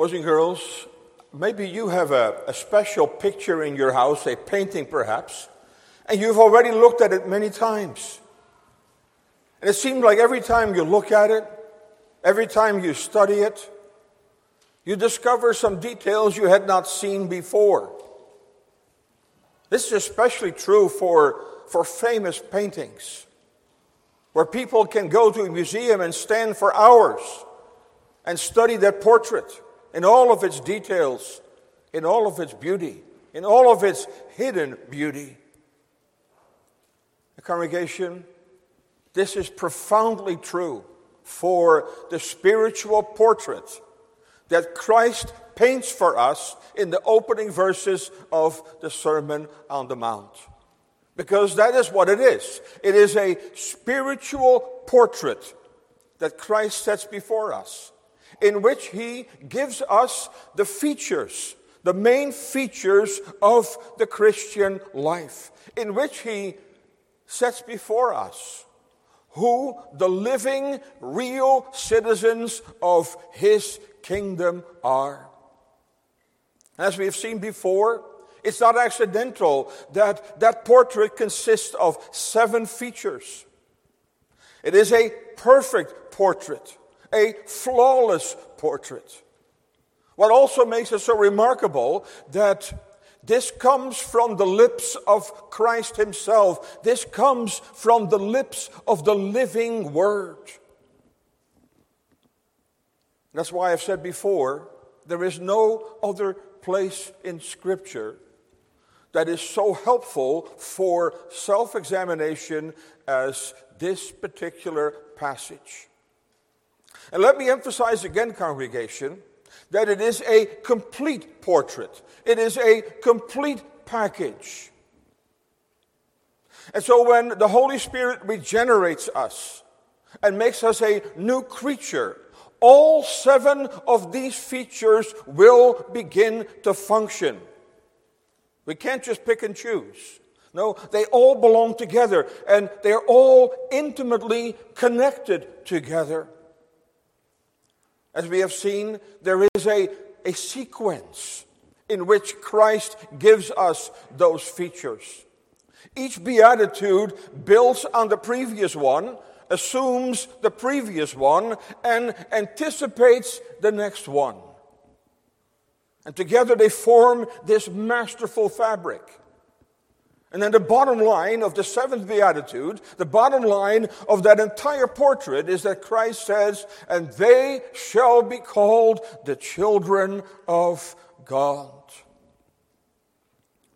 Boys and girls, maybe you have a, a special picture in your house, a painting perhaps, and you've already looked at it many times. And it seems like every time you look at it, every time you study it, you discover some details you had not seen before. This is especially true for, for famous paintings, where people can go to a museum and stand for hours and study that portrait in all of its details, in all of its beauty, in all of its hidden beauty. The congregation, this is profoundly true for the spiritual portrait that Christ paints for us in the opening verses of the Sermon on the Mount. Because that is what it is. It is a spiritual portrait that Christ sets before us, in which he gives us the features, the main features of the Christian life, in which he sets before us who the living, real citizens of his kingdom are. As we have seen before, it's not accidental that that portrait consists of seven features. It is a perfect portrait, a flawless portrait. What also makes it so remarkable that this comes from the lips of Christ Himself. This comes from the lips of the living Word. That's why I've said before there is no other place in Scripture that is so helpful for self examination as this particular passage. And let me emphasize again, congregation, that it is a complete portrait, it is a complete package. And so when the Holy Spirit regenerates us and makes us a new creature, all seven of these features will begin to function. We can't just pick and choose. No, they all belong together and they're all intimately connected together. As we have seen, there is a, a sequence in which Christ gives us those features. Each beatitude builds on the previous one assumes the previous one and anticipates the next one. And together they form this masterful fabric. And then the bottom line of the seventh beatitude, the bottom line of that entire portrait is that Christ says, and they shall be called the children of God.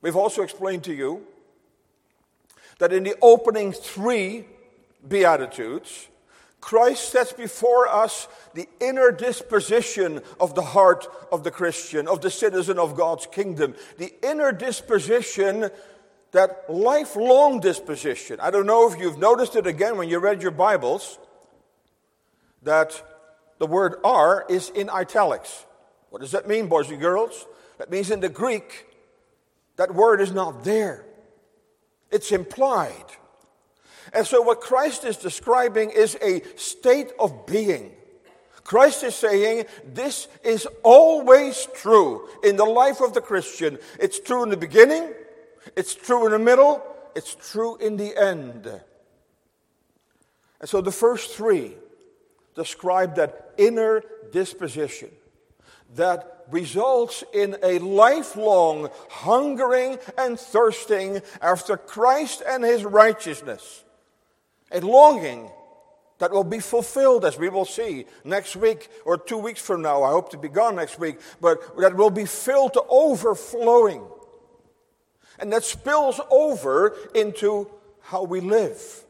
We've also explained to you that in the opening three Beatitudes, Christ sets before us the inner disposition of the heart of the Christian, of the citizen of God's kingdom. The inner disposition, that lifelong disposition. I don't know if you've noticed it again when you read your Bibles, that the word are is in italics. What does that mean, boys and girls? That means in the Greek, that word is not there, it's implied. And so, what Christ is describing is a state of being. Christ is saying this is always true in the life of the Christian. It's true in the beginning, it's true in the middle, it's true in the end. And so, the first three describe that inner disposition that results in a lifelong hungering and thirsting after Christ and his righteousness a longing that will be fulfilled, as we will see next week or two weeks from now. I hope to be gone next week, but that will be filled to overflowing. And that spills over into how we live.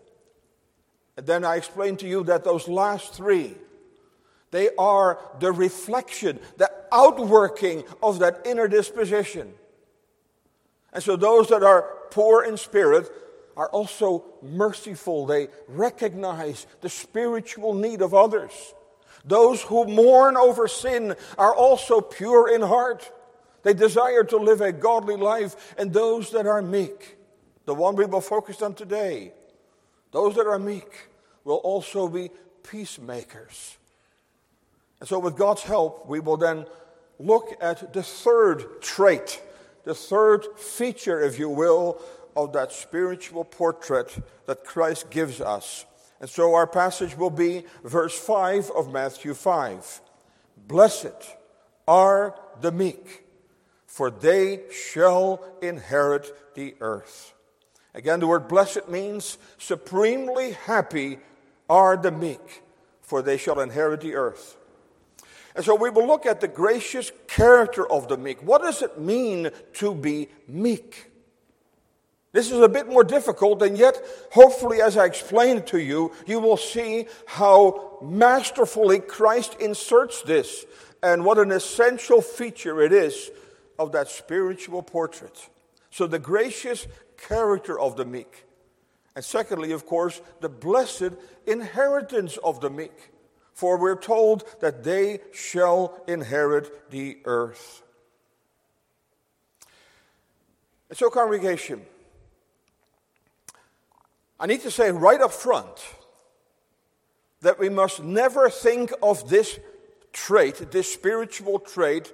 And then I explained to you that those last three, they are the reflection, the outworking of that inner disposition. And so those that are poor in spirit, are also merciful. They recognize the spiritual need of others. Those who mourn over sin are also pure in heart. They desire to live a godly life. And those that are meek, the one we will focus on today, those that are meek will also be peacemakers. And so, with God's help, we will then look at the third trait, the third feature, if you will, of that spiritual portrait that Christ gives us. And so our passage will be verse 5 of Matthew 5. Blessed are the meek, for they shall inherit the earth. Again, the word blessed means supremely happy are the meek, for they shall inherit the earth. And so we will look at the gracious character of the meek. What does it mean to be meek? This is a bit more difficult, and yet, hopefully, as I explain it to you, you will see how masterfully Christ inserts this and what an essential feature it is of that spiritual portrait. So, the gracious character of the meek. And secondly, of course, the blessed inheritance of the meek. For we're told that they shall inherit the earth. And so, congregation, I need to say right up front that we must never think of this trait, this spiritual trait,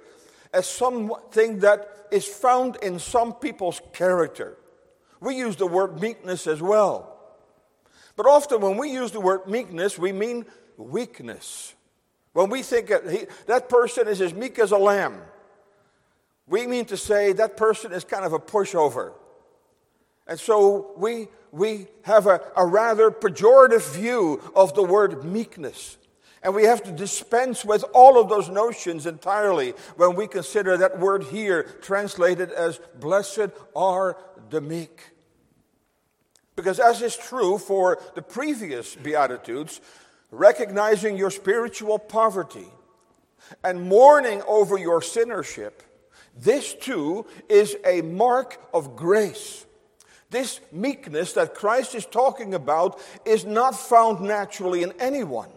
as something that is found in some people's character. We use the word meekness as well. But often when we use the word meekness, we mean weakness. When we think that, person is as meek as a lamb, we mean to say that person is kind of a pushover. And so we, we have a, a rather pejorative view of the word meekness. And we have to dispense with all of those notions entirely when we consider that word here translated as blessed are the meek. Because, as is true for the previous Beatitudes, recognizing your spiritual poverty and mourning over your sinnership, this too is a mark of grace. This meekness that Christ is talking about is not found naturally in anyone.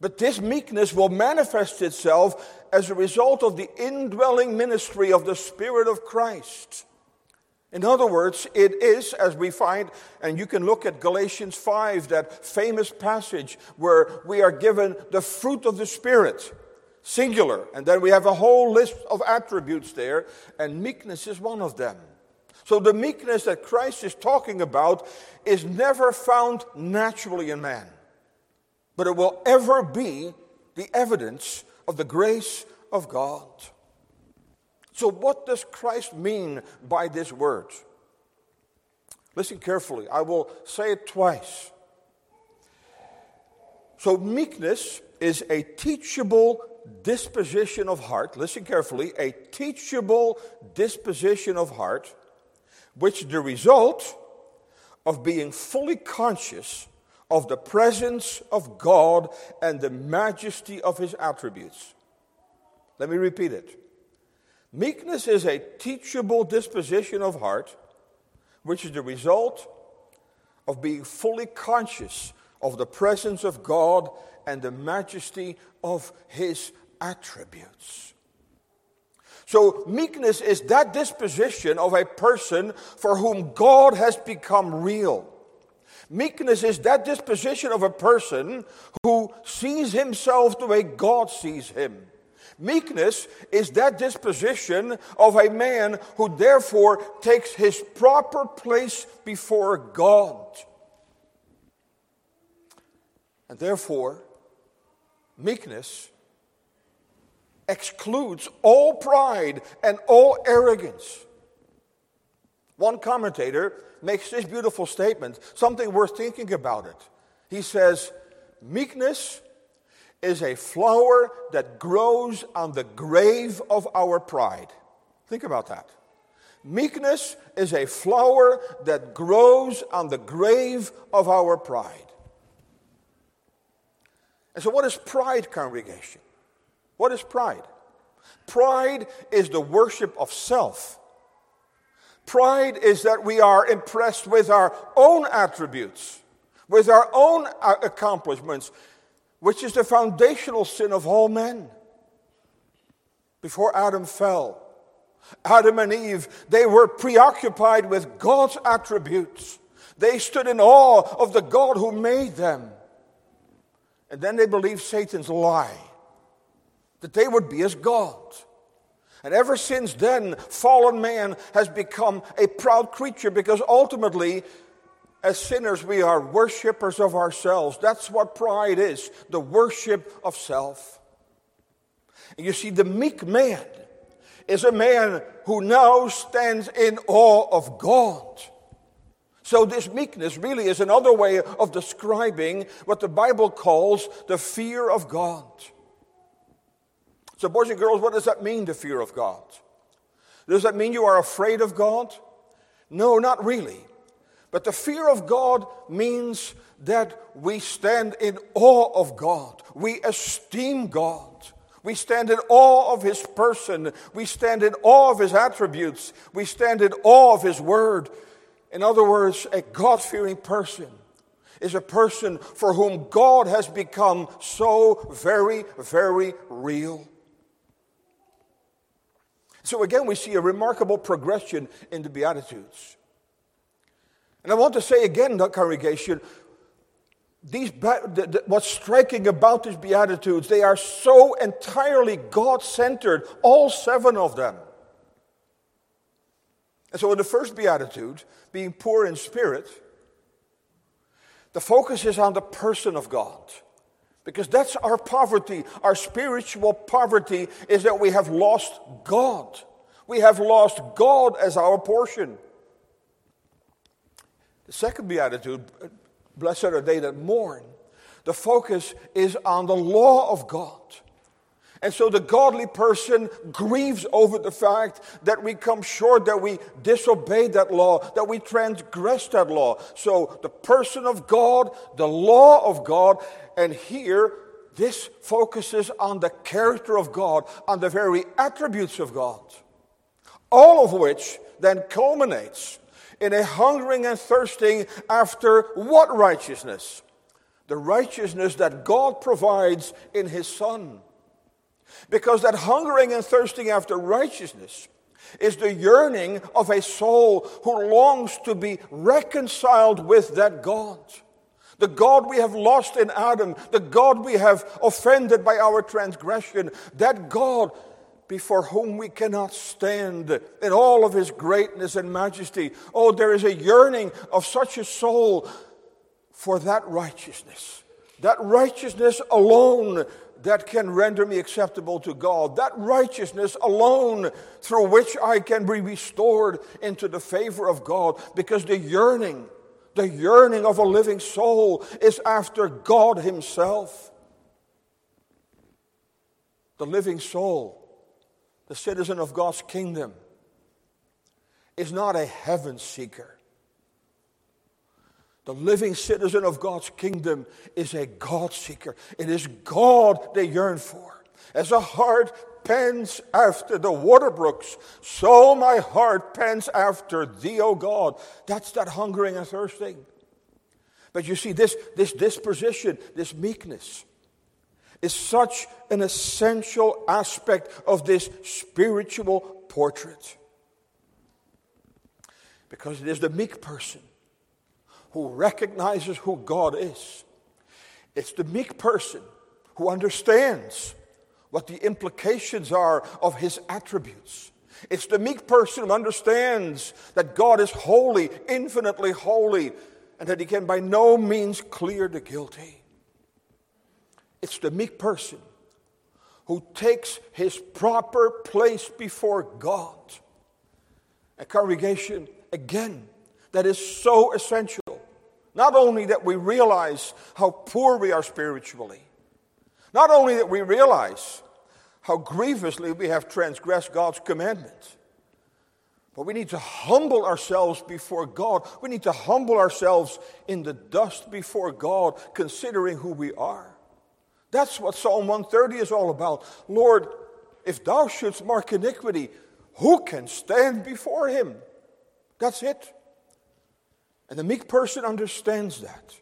But this meekness will manifest itself as a result of the indwelling ministry of the Spirit of Christ. In other words, it is, as we find, and you can look at Galatians 5, that famous passage where we are given the fruit of the Spirit, singular, and then we have a whole list of attributes there, and meekness is one of them. So the meekness that Christ is talking about is never found naturally in man, but it will ever be the evidence of the grace of God. So, what does Christ mean by this word? Listen carefully. I will say it twice. So, meekness is a teachable disposition of heart. Listen carefully. A teachable disposition of heart which the result of being fully conscious of the presence of God and the majesty of his attributes. Let me repeat it. Meekness is a teachable disposition of heart, which is the result of being fully conscious of the presence of God and the majesty of his attributes. So, meekness is that disposition of a person for whom God has become real. Meekness is that disposition of a person who sees himself the way God sees him. Meekness is that disposition of a man who therefore takes his proper place before God. And therefore, meekness excludes all pride and all arrogance. One commentator makes this beautiful statement, something worth thinking about it. He says, Meekness is a flower that grows on the grave of our pride. Think about that. Meekness is a flower that grows on the grave of our pride. And so, what is pride, congregation? What is pride? Pride is the worship of self. Pride is that we are impressed with our own attributes, with our own uh, accomplishments, which is the foundational sin of all men. Before Adam fell, Adam and Eve, they were preoccupied with God's attributes. They stood in awe of the God who made them. And then they believed Satan's lie that they would be as God. And ever since then, fallen man has become a proud creature because ultimately, as sinners, we are worshippers of ourselves. That's what pride is the worship of self. And you see, the meek man is a man who now stands in awe of God. So, this meekness really is another way of describing what the Bible calls the fear of God. So, boys and girls, what does that mean, the fear of God? Does that mean you are afraid of God? No, not really. But the fear of God means that we stand in awe of God, we esteem God. We stand in awe of his person. We stand in awe of his attributes. We stand in awe of his word. In other words, a God fearing person is a person for whom God has become so very, very real. So again, we see a remarkable progression in the Beatitudes. And I want to say again, the congregation, these, what's striking about these Beatitudes, they are so entirely God centered, all seven of them. And so, in the first Beatitude, being poor in spirit, the focus is on the person of God. Because that's our poverty. Our spiritual poverty is that we have lost God. We have lost God as our portion. The second beatitude, blessed are they that mourn. The focus is on the law of God. And so the godly person grieves over the fact that we come short, that we disobey that law, that we transgress that law. So the person of God, the law of God, and here this focuses on the character of God, on the very attributes of God. All of which then culminates in a hungering and thirsting after what righteousness? The righteousness that God provides in His Son. Because that hungering and thirsting after righteousness is the yearning of a soul who longs to be reconciled with that God. The God we have lost in Adam, the God we have offended by our transgression, that God before whom we cannot stand in all of his greatness and majesty. Oh, there is a yearning of such a soul for that righteousness. That righteousness alone that can render me acceptable to God. That righteousness alone through which I can be restored into the favor of God. Because the yearning, the yearning of a living soul is after God Himself. The living soul, the citizen of God's kingdom, is not a heaven seeker. The living citizen of God's kingdom is a God seeker. It is God they yearn for. As a heart pants after the water brooks, so my heart pants after thee, O God. That's that hungering and thirsting. But you see, this, this disposition, this meekness, is such an essential aspect of this spiritual portrait. Because it is the meek person who recognizes who God is. It's the meek person who understands what the implications are of his attributes. It's the meek person who understands that God is holy, infinitely holy, and that he can by no means clear the guilty. It's the meek person who takes his proper place before God. A congregation, again, that is so essential. Not only that we realize how poor we are spiritually, not only that we realize how grievously we have transgressed God's commandments, but we need to humble ourselves before God. We need to humble ourselves in the dust before God, considering who we are. That's what Psalm 130 is all about. Lord, if thou shouldst mark iniquity, who can stand before him? That's it. And the meek person understands that.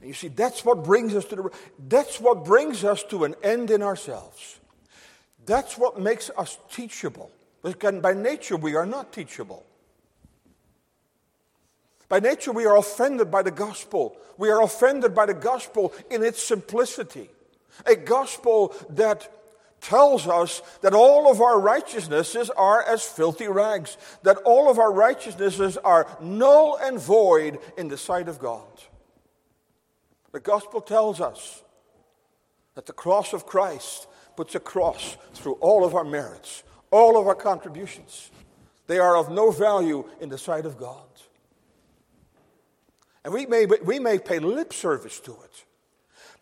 And you see, that's what brings us to the that's what brings us to an end in ourselves. That's what makes us teachable. Because by nature we are not teachable. By nature we are offended by the gospel. We are offended by the gospel in its simplicity. A gospel that tells us that all of our righteousnesses are as filthy rags, that all of our righteousnesses are null and void in the sight of God. The gospel tells us that the cross of Christ puts a cross through all of our merits, all of our contributions. They are of no value in the sight of God. And we may, we may pay lip service to it.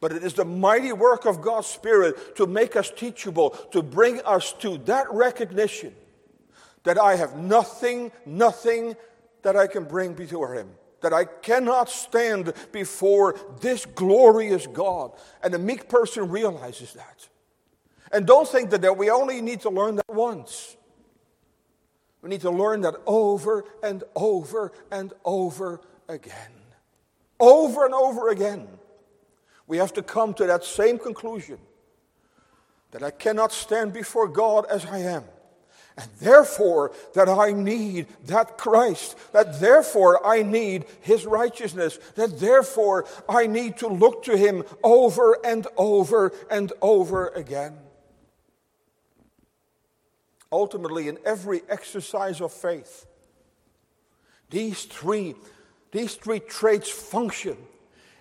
But it is the mighty work of God's Spirit to make us teachable, to bring us to that recognition that I have nothing, nothing that I can bring before Him. That I cannot stand before this glorious God. And a meek person realizes that. And don't think that, that we only need to learn that once. We need to learn that over and over and over again. Over and over again we have to come to that same conclusion that I cannot stand before God as I am. And therefore, that I need that Christ, that therefore I need His righteousness, that therefore I need to look to Him over and over and over again. Ultimately, in every exercise of faith, these three, these three traits function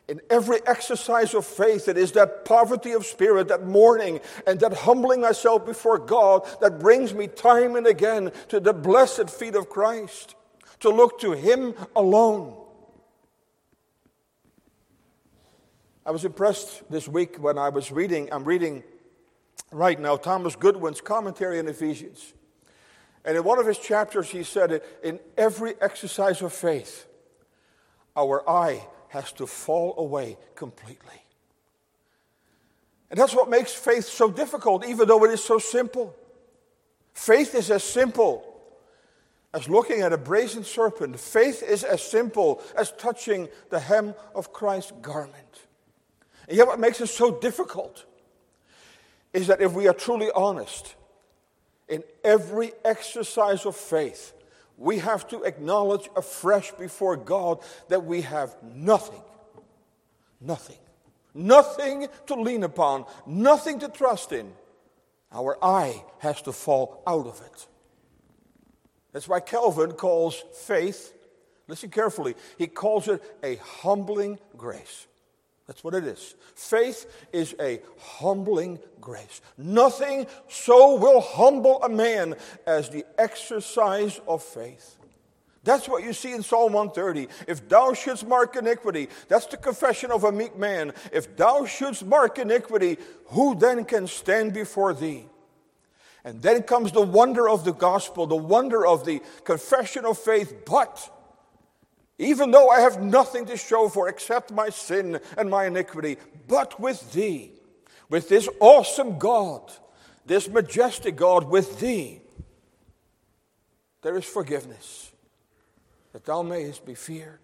in every exercise of faith, it is that poverty of spirit, that mourning, and that humbling myself before God that brings me time and again to the blessed feet of Christ, to look to Him alone. I was impressed this week when I was reading, I'm reading right now Thomas Goodwin's commentary on Ephesians. And in one of his chapters, he said, In every exercise of faith, our eye has to fall away completely. And that's what makes faith so difficult, even though it is so simple. Faith is as simple as looking at a brazen serpent. Faith is as simple as touching the hem of Christ's garment. And yet, what makes it so difficult is that if we are truly honest, in every exercise of faith, we have to acknowledge afresh before God that we have nothing, nothing, nothing to lean upon, nothing to trust in. Our eye has to fall out of it. That's why Calvin calls faith, listen carefully, he calls it a humbling grace. That's what it is. Faith is a humbling grace. Nothing so will humble a man as the exercise of faith. That's what you see in Psalm 130. If thou shouldst mark iniquity, that's the confession of a meek man. If thou shouldst mark iniquity, who then can stand before thee? And then comes the wonder of the gospel, the wonder of the confession of faith. But even though I have nothing to show for except my sin and my iniquity, but with thee, with this awesome God, this majestic God, with thee, there is forgiveness, that thou mayest be feared.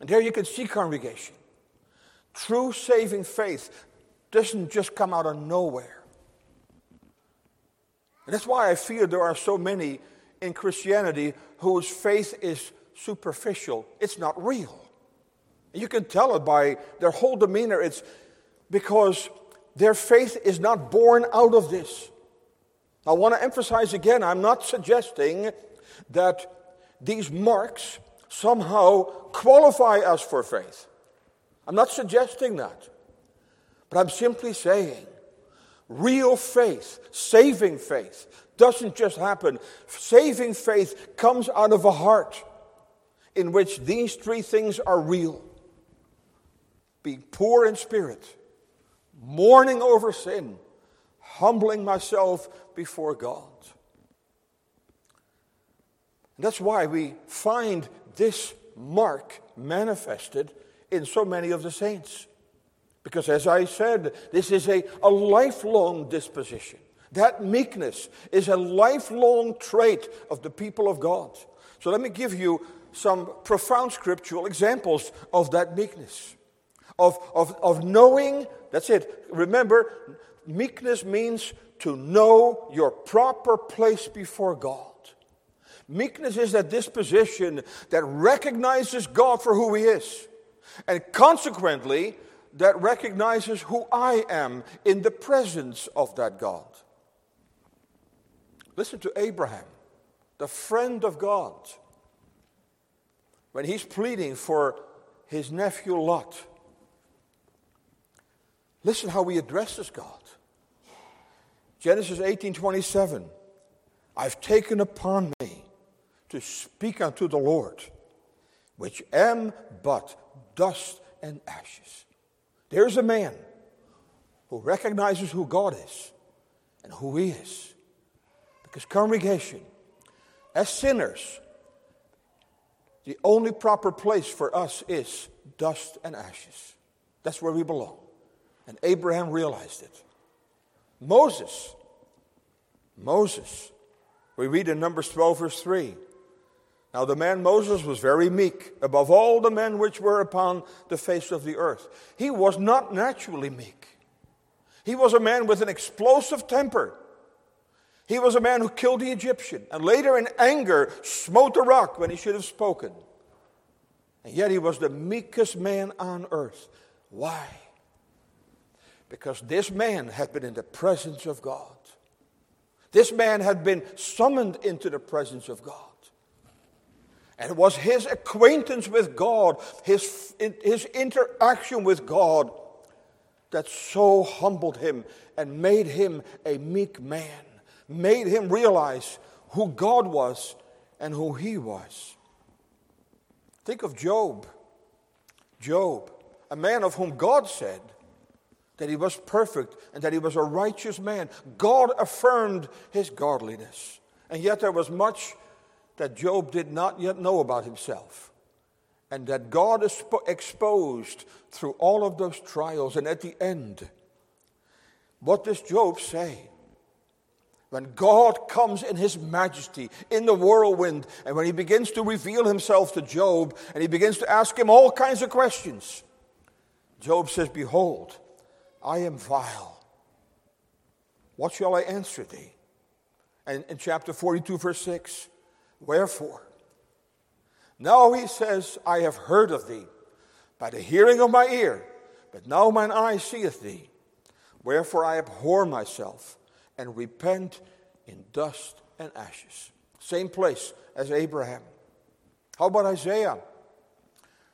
And there you can see, congregation, true saving faith doesn't just come out of nowhere. And that's why I fear there are so many in Christianity whose faith is superficial, it's not real. You can tell it by their whole demeanor. It's because their faith is not born out of this. I want to emphasize again I'm not suggesting that these marks somehow qualify us for faith. I'm not suggesting that. But I'm simply saying real faith, saving faith, doesn't just happen. Saving faith comes out of a heart in which these three things are real being poor in spirit, mourning over sin, humbling myself before God. And that's why we find this mark manifested in so many of the saints. Because, as I said, this is a, a lifelong disposition. That meekness is a lifelong trait of the people of God. So, let me give you some profound scriptural examples of that meekness, of, of, of knowing, that's it. Remember, meekness means to know your proper place before God. Meekness is that disposition that recognizes God for who He is, and consequently that recognizes who I am in the presence of that God. Listen to Abraham, the friend of God, when he's pleading for his nephew Lot. Listen how he addresses God. Genesis 18:27 I've taken upon me to speak unto the Lord, which am but dust and ashes. There's a man who recognizes who God is and who he is. Because, congregation, as sinners, the only proper place for us is dust and ashes. That's where we belong. And Abraham realized it. Moses, Moses, we read in Numbers 12, verse 3. Now, the man Moses was very meek, above all the men which were upon the face of the earth. He was not naturally meek. He was a man with an explosive temper. He was a man who killed the Egyptian and later, in anger, smote the rock when he should have spoken. And yet, he was the meekest man on earth. Why? Because this man had been in the presence of God. This man had been summoned into the presence of God. And it was his acquaintance with God, his, his interaction with God, that so humbled him and made him a meek man, made him realize who God was and who he was. Think of Job. Job, a man of whom God said, that he was perfect and that he was a righteous man. God affirmed his godliness. And yet there was much that Job did not yet know about himself. And that God exposed through all of those trials. And at the end, what does Job say? When God comes in his majesty, in the whirlwind, and when he begins to reveal himself to Job, and he begins to ask him all kinds of questions, Job says, Behold, I am vile. What shall I answer thee? And in chapter 42, verse 6, wherefore? Now he says, I have heard of thee by the hearing of my ear, but now mine eye seeth thee. Wherefore I abhor myself and repent in dust and ashes. Same place as Abraham. How about Isaiah?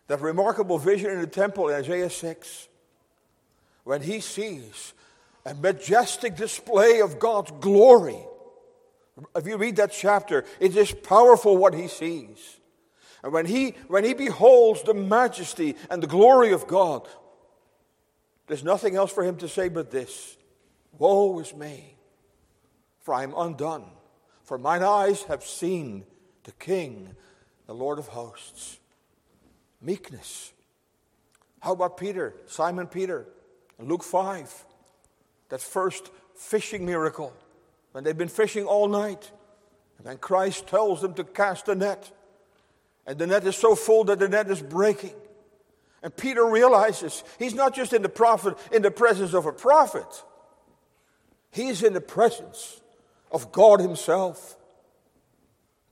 That remarkable vision in the temple in Isaiah 6 when he sees a majestic display of God's glory. If you read that chapter, it is powerful what he sees. And when he, when he beholds the majesty and the glory of God, there's nothing else for him to say but this Woe is me, for I am undone, for mine eyes have seen the King, the Lord of hosts. Meekness. How about Peter, Simon Peter? Luke 5, that first fishing miracle, when they've been fishing all night, and then Christ tells them to cast a net, and the net is so full that the net is breaking. And Peter realizes he's not just in the prophet in the presence of a prophet. He's in the presence of God himself.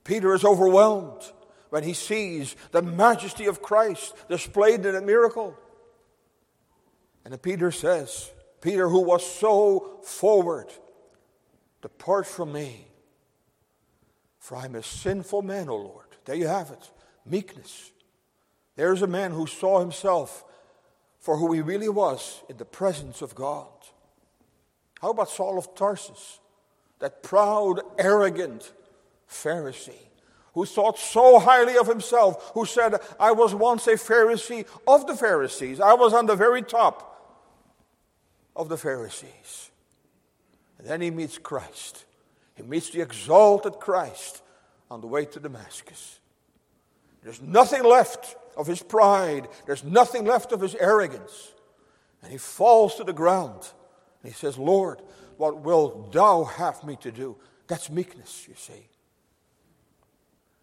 Peter is overwhelmed when he sees the majesty of Christ displayed in a miracle. And Peter says, Peter, who was so forward, depart from me, for I'm a sinful man, O Lord. There you have it meekness. There's a man who saw himself for who he really was in the presence of God. How about Saul of Tarsus, that proud, arrogant Pharisee? who thought so highly of himself, who said, I was once a Pharisee of the Pharisees. I was on the very top of the Pharisees. And then he meets Christ. He meets the exalted Christ on the way to Damascus. There's nothing left of his pride, there's nothing left of his arrogance. And he falls to the ground and he says, Lord, what will thou have me to do? That's meekness, you see.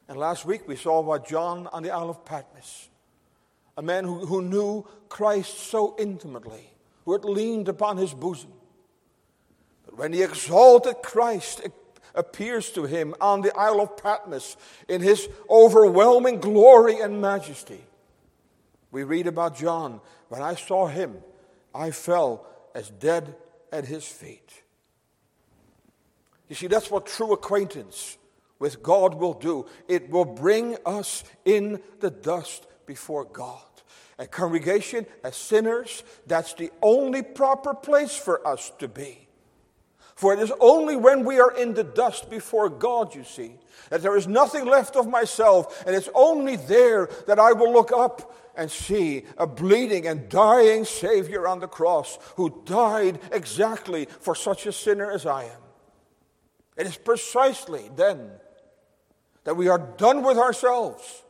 And last week we saw about John on the Isle of Patmos, a man who, who knew Christ so intimately who had leaned upon his bosom. But when the exalted Christ appears to him on the Isle of Patmos in his overwhelming glory and majesty, we read about John. When I saw him, I fell as dead at his feet. You see, that's what true acquaintance with God will do. It will bring us in the dust before God. A congregation, as sinners, that's the only proper place for us to be. For it is only when we are in the dust before God, you see, that there is nothing left of myself, and it's only there that I will look up and see a bleeding and dying Savior on the cross who died exactly for such a sinner as I am. It is precisely then that we are done with ourselves.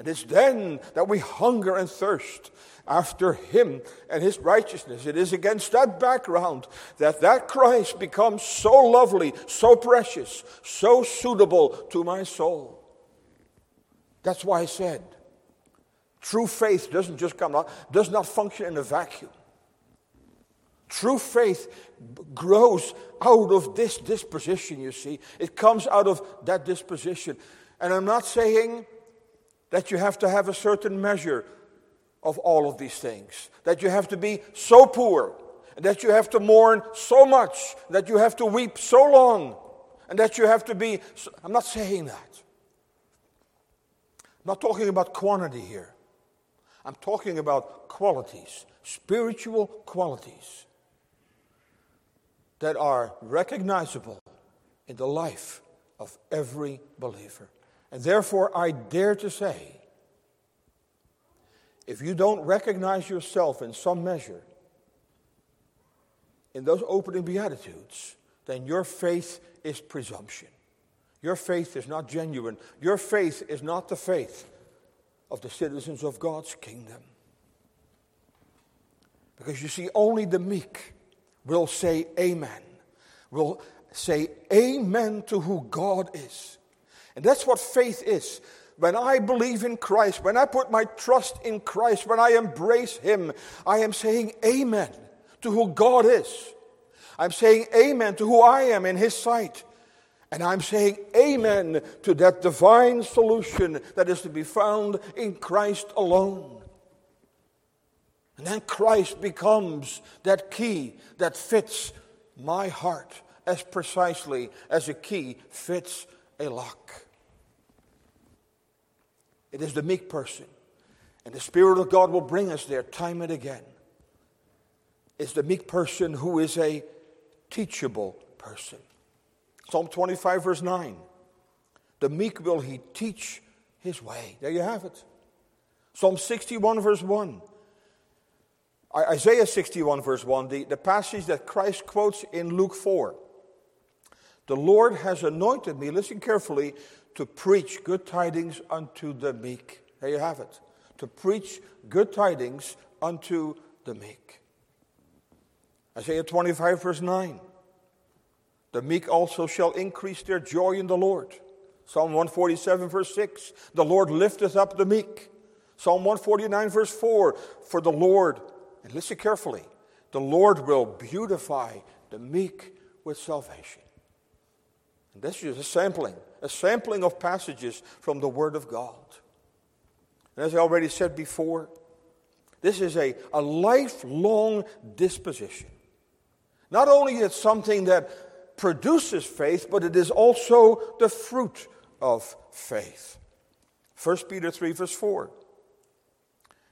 It is then that we hunger and thirst after him and his righteousness. It is against that background that that Christ becomes so lovely, so precious, so suitable to my soul. That's why I said, true faith doesn't just come out, does not function in a vacuum. True faith grows out of this disposition, you see. It comes out of that disposition. And I'm not saying that you have to have a certain measure of all of these things, that you have to be so poor, that you have to mourn so much, that you have to weep so long, and that you have to be. I'm not saying that. I'm not talking about quantity here. I'm talking about qualities, spiritual qualities that are recognizable in the life of every believer. And therefore, I dare to say if you don't recognize yourself in some measure in those opening Beatitudes, then your faith is presumption. Your faith is not genuine. Your faith is not the faith of the citizens of God's kingdom. Because you see, only the meek will say amen, will say amen to who God is. And that's what faith is. When I believe in Christ, when I put my trust in Christ, when I embrace Him, I am saying amen to who God is. I'm saying amen to who I am in His sight. And I'm saying amen to that divine solution that is to be found in Christ alone. And then Christ becomes that key that fits my heart as precisely as a key fits a lock. It is the meek person. And the Spirit of God will bring us there time and again. It's the meek person who is a teachable person. Psalm 25, verse 9. The meek will he teach his way. There you have it. Psalm 61, verse 1. Isaiah 61, verse 1, the, the passage that Christ quotes in Luke 4. The Lord has anointed me, listen carefully, to preach good tidings unto the meek. There you have it. To preach good tidings unto the meek. Isaiah 25, verse 9. The meek also shall increase their joy in the Lord. Psalm 147, verse 6. The Lord lifteth up the meek. Psalm 149, verse 4. For the Lord and listen carefully the Lord will beautify the meek with salvation. And this is a sampling, a sampling of passages from the Word of God. And as I already said before, this is a, a lifelong disposition. Not only is it something that produces faith, but it is also the fruit of faith. 1 Peter 3, verse 4.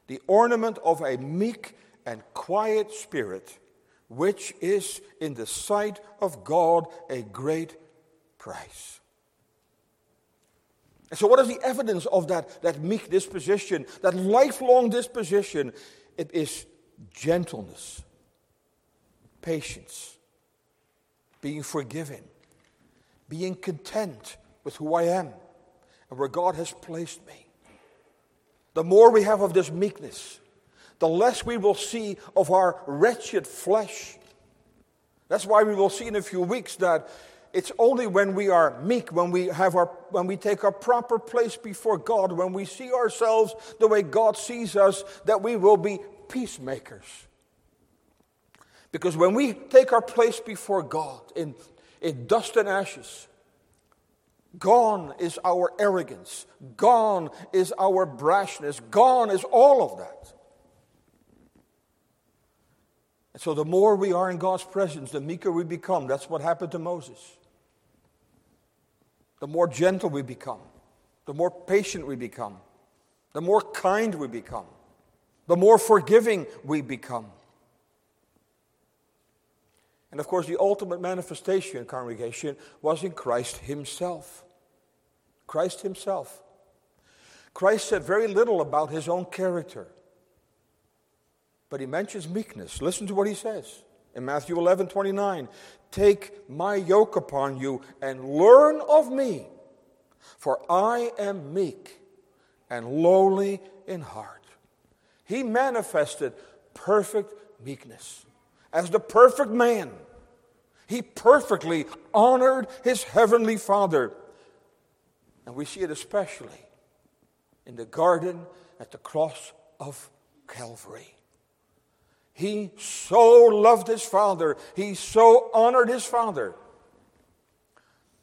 The ornament of a meek and quiet spirit, which is in the sight of God a great price. And so, what is the evidence of that, that meek disposition, that lifelong disposition? It is gentleness, patience, being forgiven, being content with who I am and where God has placed me. The more we have of this meekness, the less we will see of our wretched flesh. That's why we will see in a few weeks that it's only when we are meek, when we have our when we take our proper place before God, when we see ourselves the way God sees us, that we will be peacemakers. Because when we take our place before God in, in dust and ashes, gone is our arrogance, gone is our brashness, gone is all of that. And so the more we are in God's presence, the meeker we become. That's what happened to Moses. The more gentle we become, the more patient we become, the more kind we become, the more forgiving we become. And of course, the ultimate manifestation, congregation, was in Christ Himself. Christ Himself. Christ said very little about His own character, but He mentions meekness. Listen to what He says in Matthew 11 29. Take my yoke upon you and learn of me, for I am meek and lowly in heart. He manifested perfect meekness as the perfect man. He perfectly honored his heavenly Father. And we see it especially in the garden at the cross of Calvary. He so loved his Father, he so honored his Father,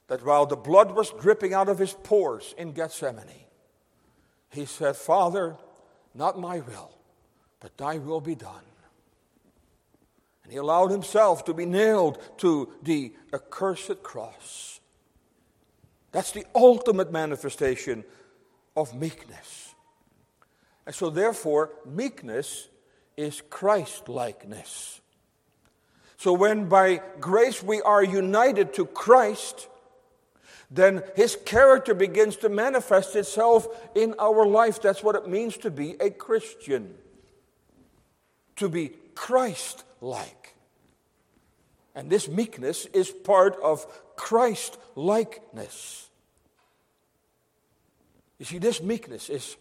that while the blood was dripping out of his pores in Gethsemane, he said, Father, not my will, but thy will be done. And he allowed himself to be nailed to the accursed cross. That's the ultimate manifestation of meekness. And so, therefore, meekness is Christ likeness. So, when by grace we are united to Christ, then his character begins to manifest itself in our life. That's what it means to be a Christian, to be Christ like. And this meekness is part of Christ likeness. You see, this meekness is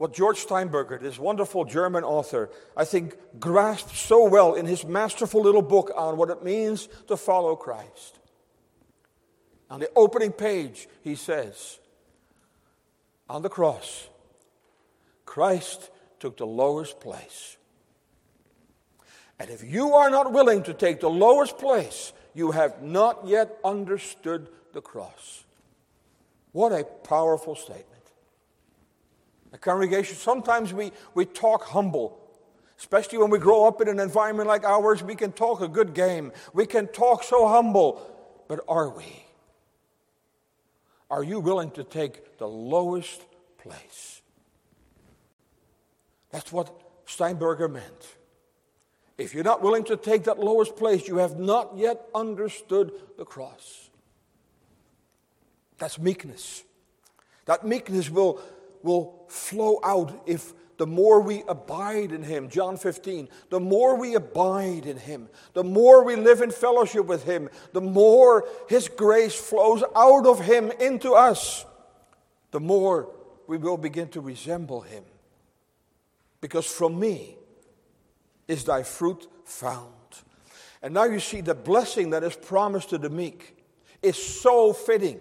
what George Steinberger, this wonderful German author, I think grasped so well in his masterful little book on what it means to follow Christ. On the opening page, he says, On the cross, Christ took the lowest place and if you are not willing to take the lowest place, you have not yet understood the cross. What a powerful statement. A congregation, sometimes we, we talk humble, especially when we grow up in an environment like ours. We can talk a good game, we can talk so humble, but are we? Are you willing to take the lowest place? That's what Steinberger meant. If you're not willing to take that lowest place, you have not yet understood the cross. That's meekness. That meekness will, will flow out if the more we abide in Him, John 15, the more we abide in Him, the more we live in fellowship with Him, the more His grace flows out of Him into us, the more we will begin to resemble Him. Because from me, is thy fruit found. And now you see the blessing that is promised to the meek is so fitting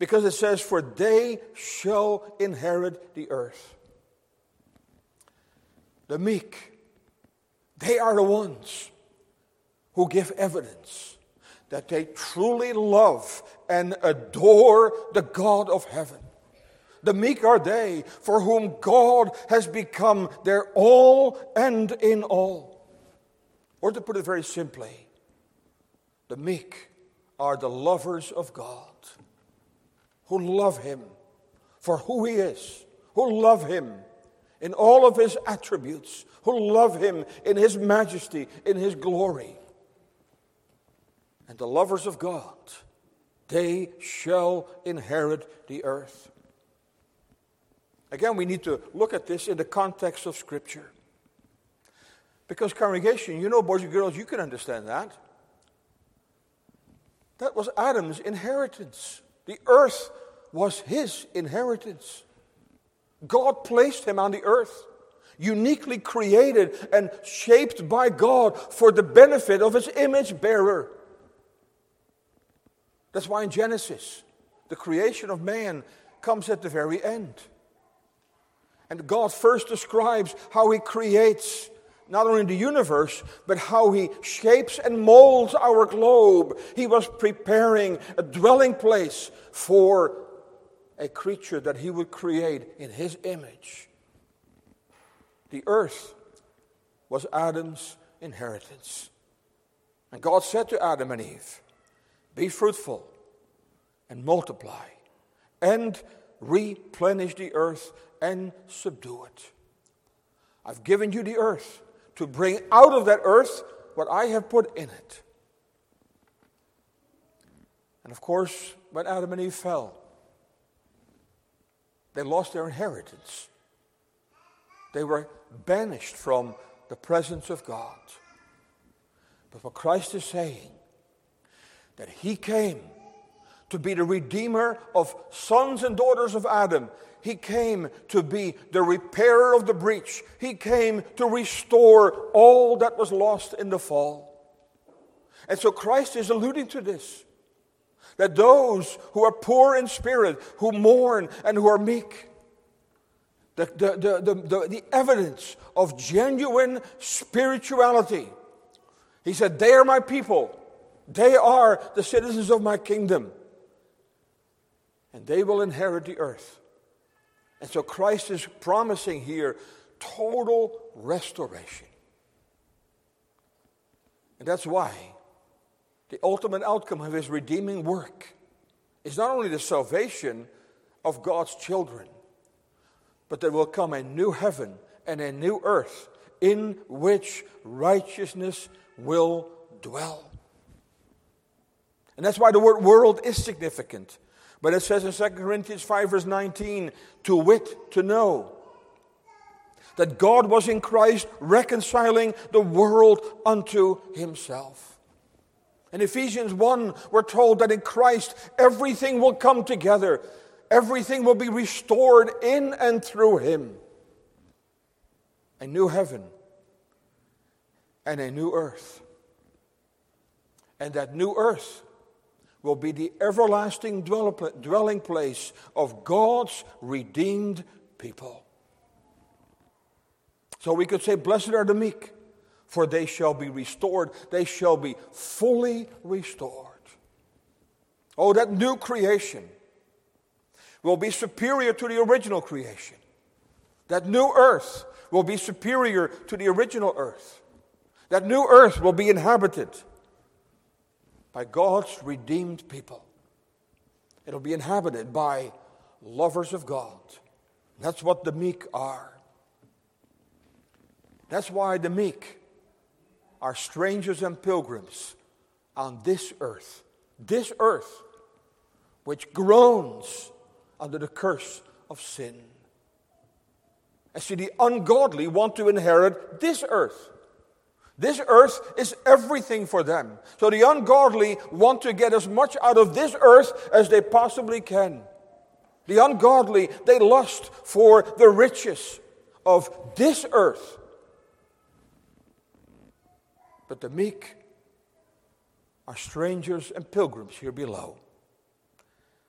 because it says, For they shall inherit the earth. The meek, they are the ones who give evidence that they truly love and adore the God of heaven. The meek are they for whom God has become their all and in all. Or to put it very simply, the meek are the lovers of God who love Him for who He is, who love Him in all of His attributes, who love Him in His majesty, in His glory. And the lovers of God, they shall inherit the earth. Again, we need to look at this in the context of Scripture. Because, congregation, you know, boys and girls, you can understand that. That was Adam's inheritance. The earth was his inheritance. God placed him on the earth, uniquely created and shaped by God for the benefit of his image bearer. That's why in Genesis, the creation of man comes at the very end. And God first describes how He creates not only the universe, but how He shapes and molds our globe. He was preparing a dwelling place for a creature that He would create in His image. The earth was Adam's inheritance. And God said to Adam and Eve, Be fruitful and multiply and replenish the earth and subdue it. I've given you the earth to bring out of that earth what I have put in it. And of course, when Adam and Eve fell, they lost their inheritance. They were banished from the presence of God. But what Christ is saying, that He came to be the redeemer of sons and daughters of Adam. He came to be the repairer of the breach. He came to restore all that was lost in the fall. And so Christ is alluding to this that those who are poor in spirit, who mourn, and who are meek, the, the, the, the, the evidence of genuine spirituality. He said, They are my people, they are the citizens of my kingdom and they will inherit the earth. And so Christ is promising here total restoration. And that's why the ultimate outcome of his redeeming work is not only the salvation of God's children, but there will come a new heaven and a new earth in which righteousness will dwell. And that's why the word world is significant. But it says in 2 Corinthians 5, verse 19, to wit, to know that God was in Christ reconciling the world unto himself. In Ephesians 1, we're told that in Christ everything will come together, everything will be restored in and through him. A new heaven and a new earth. And that new earth will be the everlasting dwelling place of God's redeemed people. So we could say, Blessed are the meek, for they shall be restored, they shall be fully restored. Oh, that new creation will be superior to the original creation. That new earth will be superior to the original earth. That new earth will be inhabited by God's redeemed people. It'll be inhabited by lovers of God. That's what the meek are. That's why the meek are strangers and pilgrims on this earth. This earth, which groans under the curse of sin. And see, the ungodly want to inherit this earth. This earth is everything for them. So the ungodly want to get as much out of this earth as they possibly can. The ungodly, they lust for the riches of this earth. But the meek are strangers and pilgrims here below.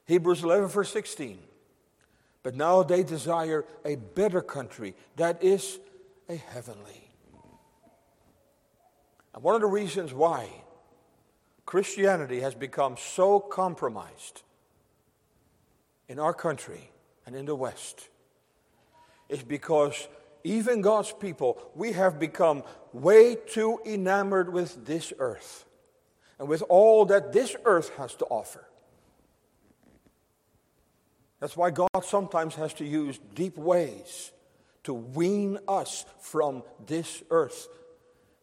Hebrews 11, verse 16. But now they desire a better country, that is, a heavenly. And one of the reasons why Christianity has become so compromised in our country and in the West is because even God's people, we have become way too enamored with this earth and with all that this earth has to offer. That's why God sometimes has to use deep ways to wean us from this earth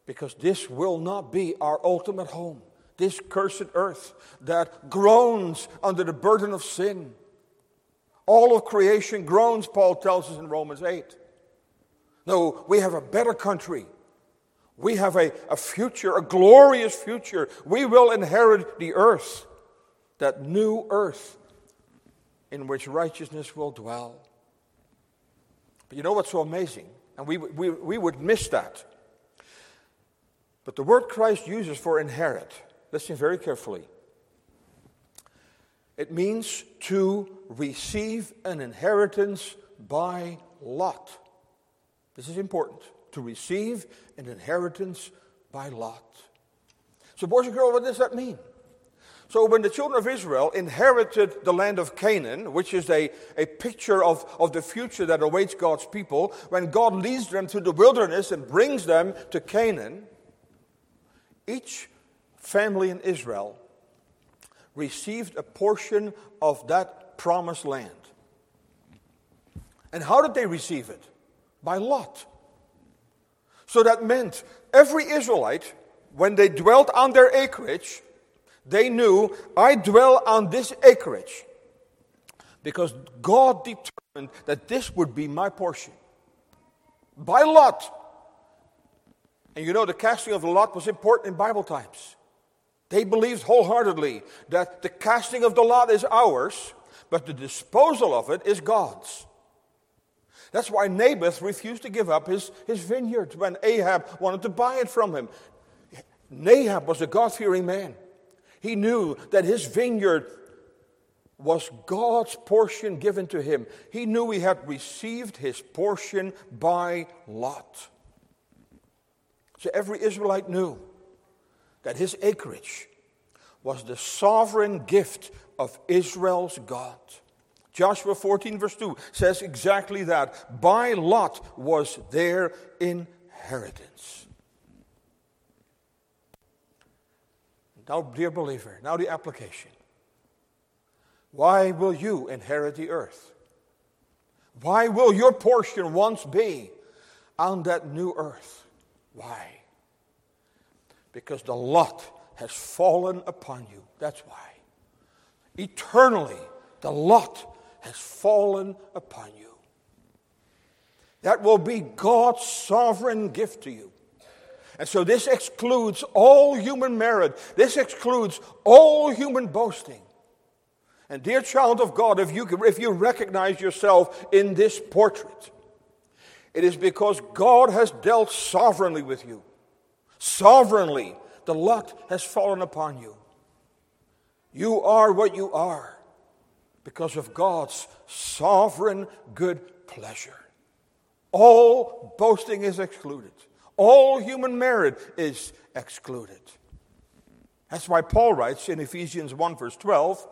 because this will not be our ultimate home. This cursed earth that groans under the burden of sin. All of creation groans, Paul tells us in Romans 8. No, we have a better country. We have a, a future, a glorious future. We will inherit the earth, that new earth in which righteousness will dwell. But you know what's so amazing? And we, we, we would miss that but the word Christ uses for inherit, listen very carefully. It means to receive an inheritance by lot. This is important. To receive an inheritance by lot. So, boys and girls, what does that mean? So when the children of Israel inherited the land of Canaan, which is a, a picture of, of the future that awaits God's people, when God leads them through the wilderness and brings them to Canaan, each family in Israel received a portion of that promised land. And how did they receive it? By lot. So that meant every Israelite, when they dwelt on their acreage, they knew, I dwell on this acreage because God determined that this would be my portion. By lot. And you know, the casting of the lot was important in Bible times. They believed wholeheartedly that the casting of the lot is ours, but the disposal of it is God's. That's why Naboth refused to give up his, his vineyard when Ahab wanted to buy it from him. Nahab was a God fearing man. He knew that his vineyard was God's portion given to him. He knew he had received his portion by lot. So every Israelite knew that his acreage was the sovereign gift of Israel's God. Joshua 14, verse 2 says exactly that. By lot was their inheritance. Now, dear believer, now the application. Why will you inherit the earth? Why will your portion once be on that new earth? Why? Because the lot has fallen upon you. That's why. Eternally, the lot has fallen upon you. That will be God's sovereign gift to you. And so this excludes all human merit. This excludes all human boasting. And dear child of God, if you, if you recognize yourself in this portrait, it is because God has dealt sovereignly with you. Sovereignly, the lot has fallen upon you. You are what you are because of God's sovereign good pleasure. All boasting is excluded. All human merit is excluded. That's why Paul writes in Ephesians 1, verse 12,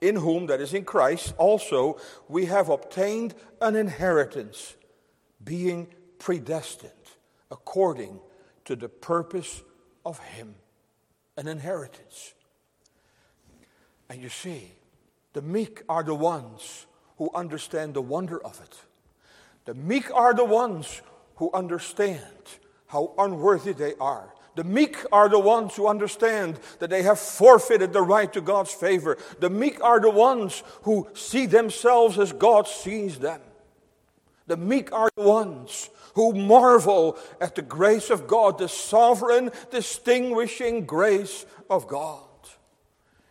in whom, that is in Christ, also we have obtained an inheritance, being predestined according to the purpose of Him. An inheritance. And you see, the meek are the ones who understand the wonder of it. The meek are the ones who understand how unworthy they are. The meek are the ones who understand that they have forfeited the right to God's favor. The meek are the ones who see themselves as God sees them. The meek are the ones who marvel at the grace of God, the sovereign, distinguishing grace of God.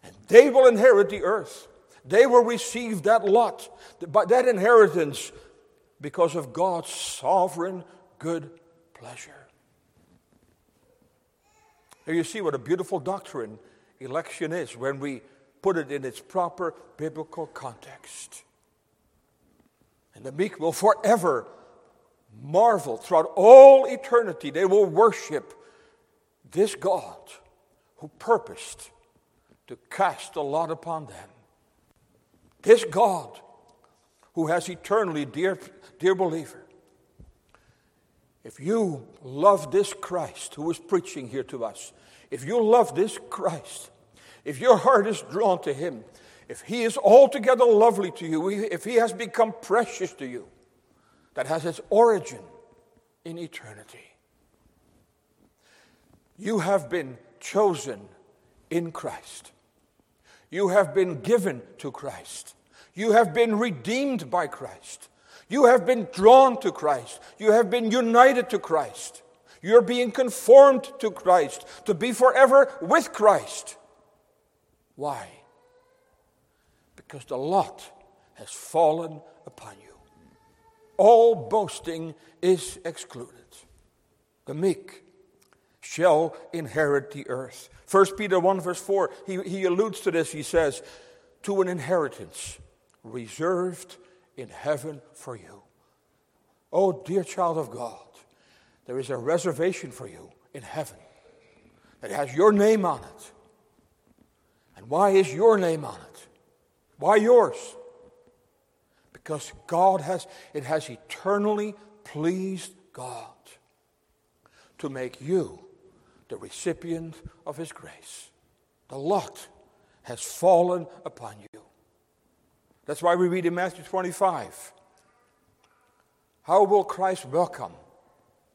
And they will inherit the earth. They will receive that lot, that inheritance, because of God's sovereign good pleasure. Here you see what a beautiful doctrine election is when we put it in its proper biblical context. And the meek will forever marvel throughout all eternity. They will worship this God who purposed to cast a lot upon them. This God who has eternally, dear, dear believer, if you love this Christ who is preaching here to us, if you love this Christ, if your heart is drawn to him, if he is altogether lovely to you, if he has become precious to you, that has its origin in eternity. You have been chosen in Christ. You have been given to Christ. You have been redeemed by Christ. You have been drawn to Christ. You have been united to Christ. You're being conformed to Christ, to be forever with Christ. Why? Because the lot has fallen upon you. All boasting is excluded. The meek shall inherit the earth. 1 Peter 1, verse 4, he, he alludes to this. He says, To an inheritance reserved in heaven for you. Oh, dear child of God, there is a reservation for you in heaven that has your name on it. And why is your name on it? Why yours? Because God has, it has eternally pleased God to make you the recipient of His grace. The lot has fallen upon you. That's why we read in Matthew 25 How will Christ welcome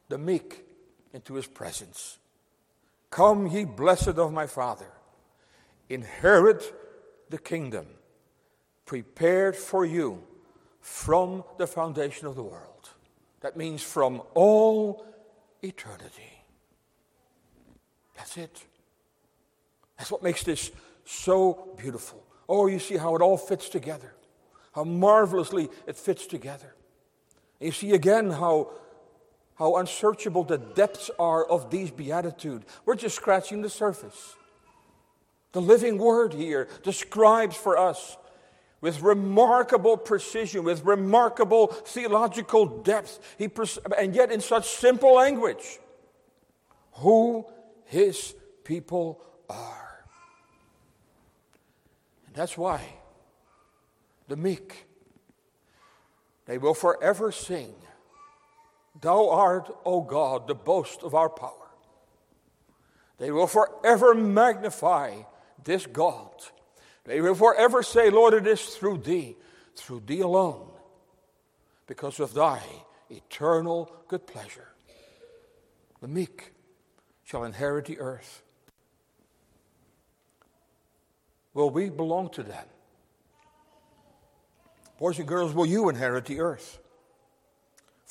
the meek into His presence? Come, ye blessed of my Father, inherit the kingdom prepared for you from the foundation of the world. That means from all eternity. That's it. That's what makes this so beautiful. Oh, you see how it all fits together, how marvelously it fits together. And you see again how, how unsearchable the depths are of these beatitudes. We're just scratching the surface. The living word here describes for us with remarkable precision, with remarkable theological depth, he pres- and yet in such simple language, who his people are. And that's why the meek, they will forever sing, Thou art, O God, the boast of our power. They will forever magnify this God. They will forever say, Lord, it is through thee, through thee alone, because of thy eternal good pleasure. The meek shall inherit the earth. Will we belong to them? Boys and girls, will you inherit the earth?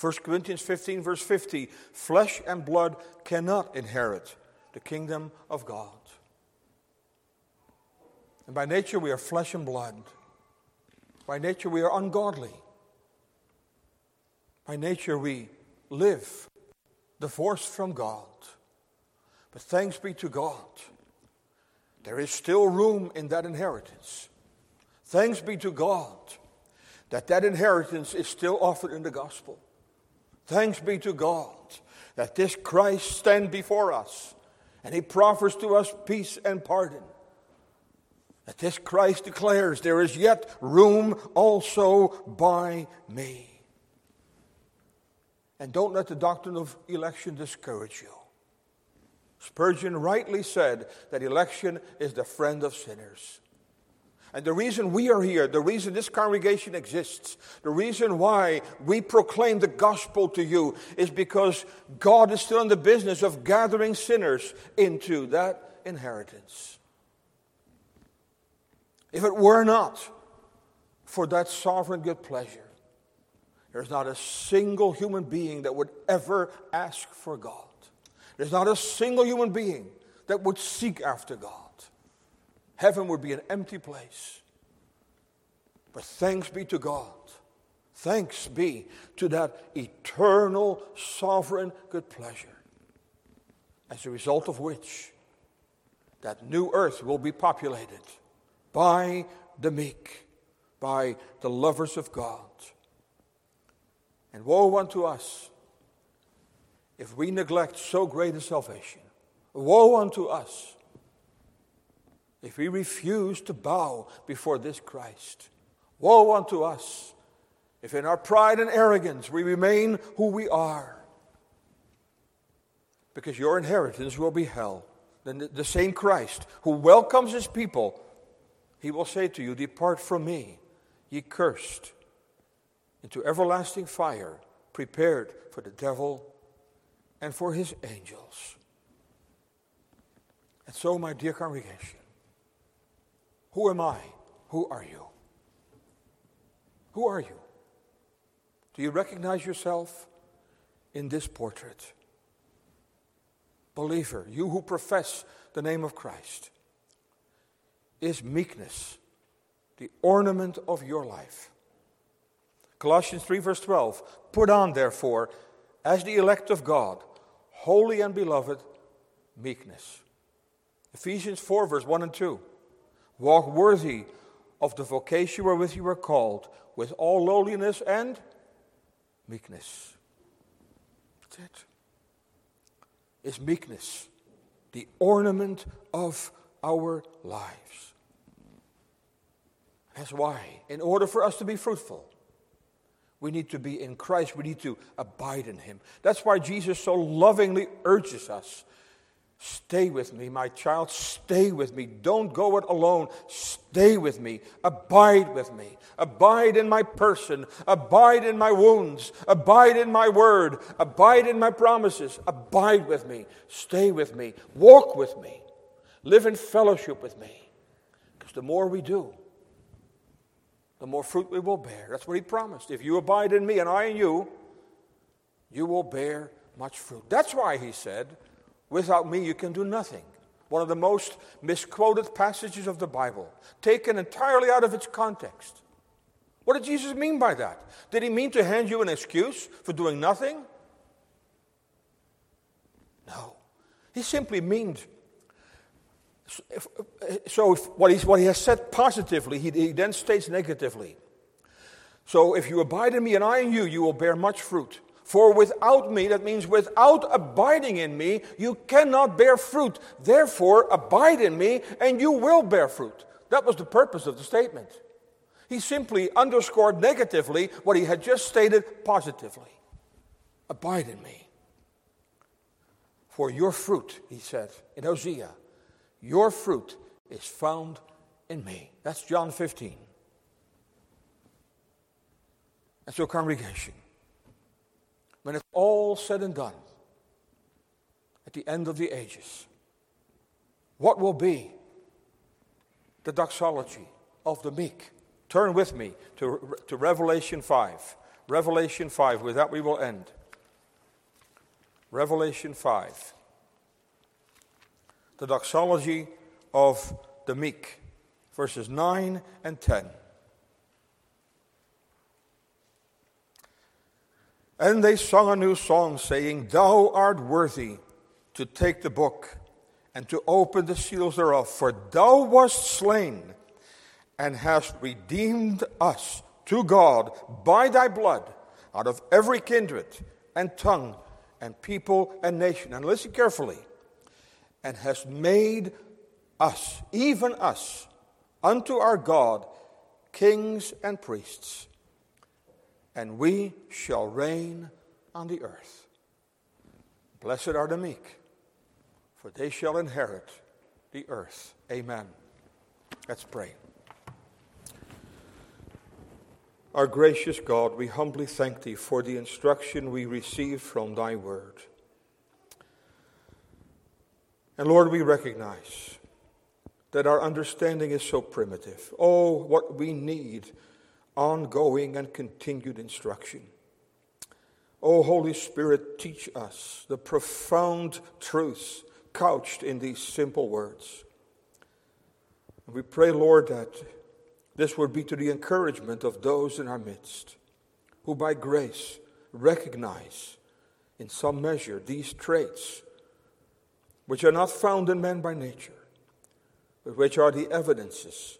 1 Corinthians 15, verse 50 flesh and blood cannot inherit the kingdom of God. And by nature, we are flesh and blood. By nature, we are ungodly. By nature, we live divorced from God. But thanks be to God, there is still room in that inheritance. Thanks be to God that that inheritance is still offered in the gospel. Thanks be to God that this Christ stand before us and he proffers to us peace and pardon. That this Christ declares there is yet room also by me. And don't let the doctrine of election discourage you. Spurgeon rightly said that election is the friend of sinners. And the reason we are here, the reason this congregation exists, the reason why we proclaim the gospel to you is because God is still in the business of gathering sinners into that inheritance. If it were not for that sovereign good pleasure, there's not a single human being that would ever ask for God. There's not a single human being that would seek after God. Heaven would be an empty place. But thanks be to God. Thanks be to that eternal, sovereign good pleasure. As a result of which, that new earth will be populated by the meek, by the lovers of God. And woe unto us if we neglect so great a salvation. Woe unto us if we refuse to bow before this Christ. Woe unto us if in our pride and arrogance we remain who we are. Because your inheritance will be hell. Then the same Christ who welcomes his people, he will say to you, Depart from me, ye cursed, into everlasting fire prepared for the devil and for his angels. And so, my dear congregation, who am I? Who are you? Who are you? Do you recognize yourself in this portrait? Believer, you who profess the name of Christ, is meekness the ornament of your life? Colossians 3, verse 12 Put on, therefore, as the elect of God, holy and beloved, meekness. Ephesians 4, verse 1 and 2. Walk worthy of the vocation wherewith you were called, with all lowliness and meekness. That's it. Is meekness the ornament of our lives? That's why, in order for us to be fruitful, we need to be in Christ. We need to abide in Him. That's why Jesus so lovingly urges us Stay with me, my child. Stay with me. Don't go it alone. Stay with me. Abide with me. Abide in my person. Abide in my wounds. Abide in my word. Abide in my promises. Abide with me. Stay with me. Walk with me. Live in fellowship with me. Because the more we do, the more fruit we will bear. That's what he promised. If you abide in me and I in you, you will bear much fruit. That's why he said, Without me, you can do nothing. One of the most misquoted passages of the Bible, taken entirely out of its context. What did Jesus mean by that? Did he mean to hand you an excuse for doing nothing? No. He simply means. Uh, so, what, he, what he has said positively, he, he then states negatively. So, if you abide in me and I in you, you will bear much fruit. For without me, that means without abiding in me, you cannot bear fruit. Therefore, abide in me and you will bear fruit. That was the purpose of the statement. He simply underscored negatively what he had just stated positively. Abide in me. For your fruit, he said in Hosea, your fruit is found in me. That's John 15. And so, congregation, when it's all said and done, at the end of the ages, what will be the doxology of the meek? Turn with me to, to Revelation 5. Revelation 5, with that we will end. Revelation 5. The doxology of the meek, verses 9 and 10. And they sung a new song, saying, Thou art worthy to take the book and to open the seals thereof, for thou wast slain and hast redeemed us to God by thy blood out of every kindred and tongue and people and nation. And listen carefully. And has made us, even us, unto our God, kings and priests and we shall reign on the earth. Blessed are the meek, for they shall inherit the earth. Amen. Let's pray. Our gracious God, we humbly thank Thee for the instruction we receive from Thy Word. And Lord, we recognize that our understanding is so primitive. Oh, what we need ongoing and continued instruction. Oh, Holy Spirit, teach us the profound truths couched in these simple words. We pray, Lord, that this would be to the encouragement of those in our midst who, by grace, recognize in some measure these traits, which are not found in man by nature, but which are the evidences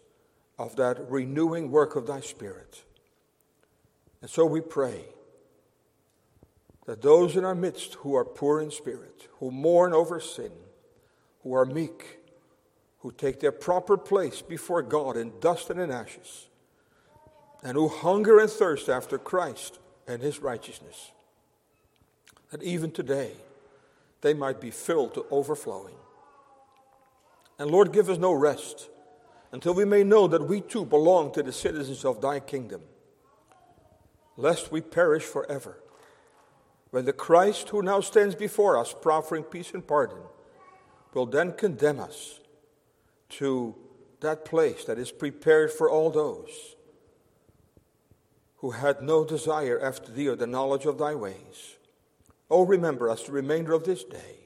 of that renewing work of thy Spirit. And so we pray that those in our midst who are poor in spirit, who mourn over sin, who are meek, who take their proper place before God in dust and in ashes, and who hunger and thirst after Christ and his righteousness, that even today they might be filled to overflowing. And Lord, give us no rest until we may know that we too belong to the citizens of thy kingdom, lest we perish forever. When the Christ who now stands before us, proffering peace and pardon, will then condemn us to that place that is prepared for all those who had no desire after thee or the knowledge of thy ways. Oh, remember us the remainder of this day.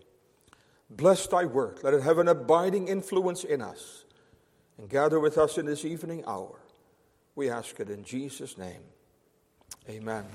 Bless thy word. Let it have an abiding influence in us and gather with us in this evening hour. We ask it in Jesus' name. Amen.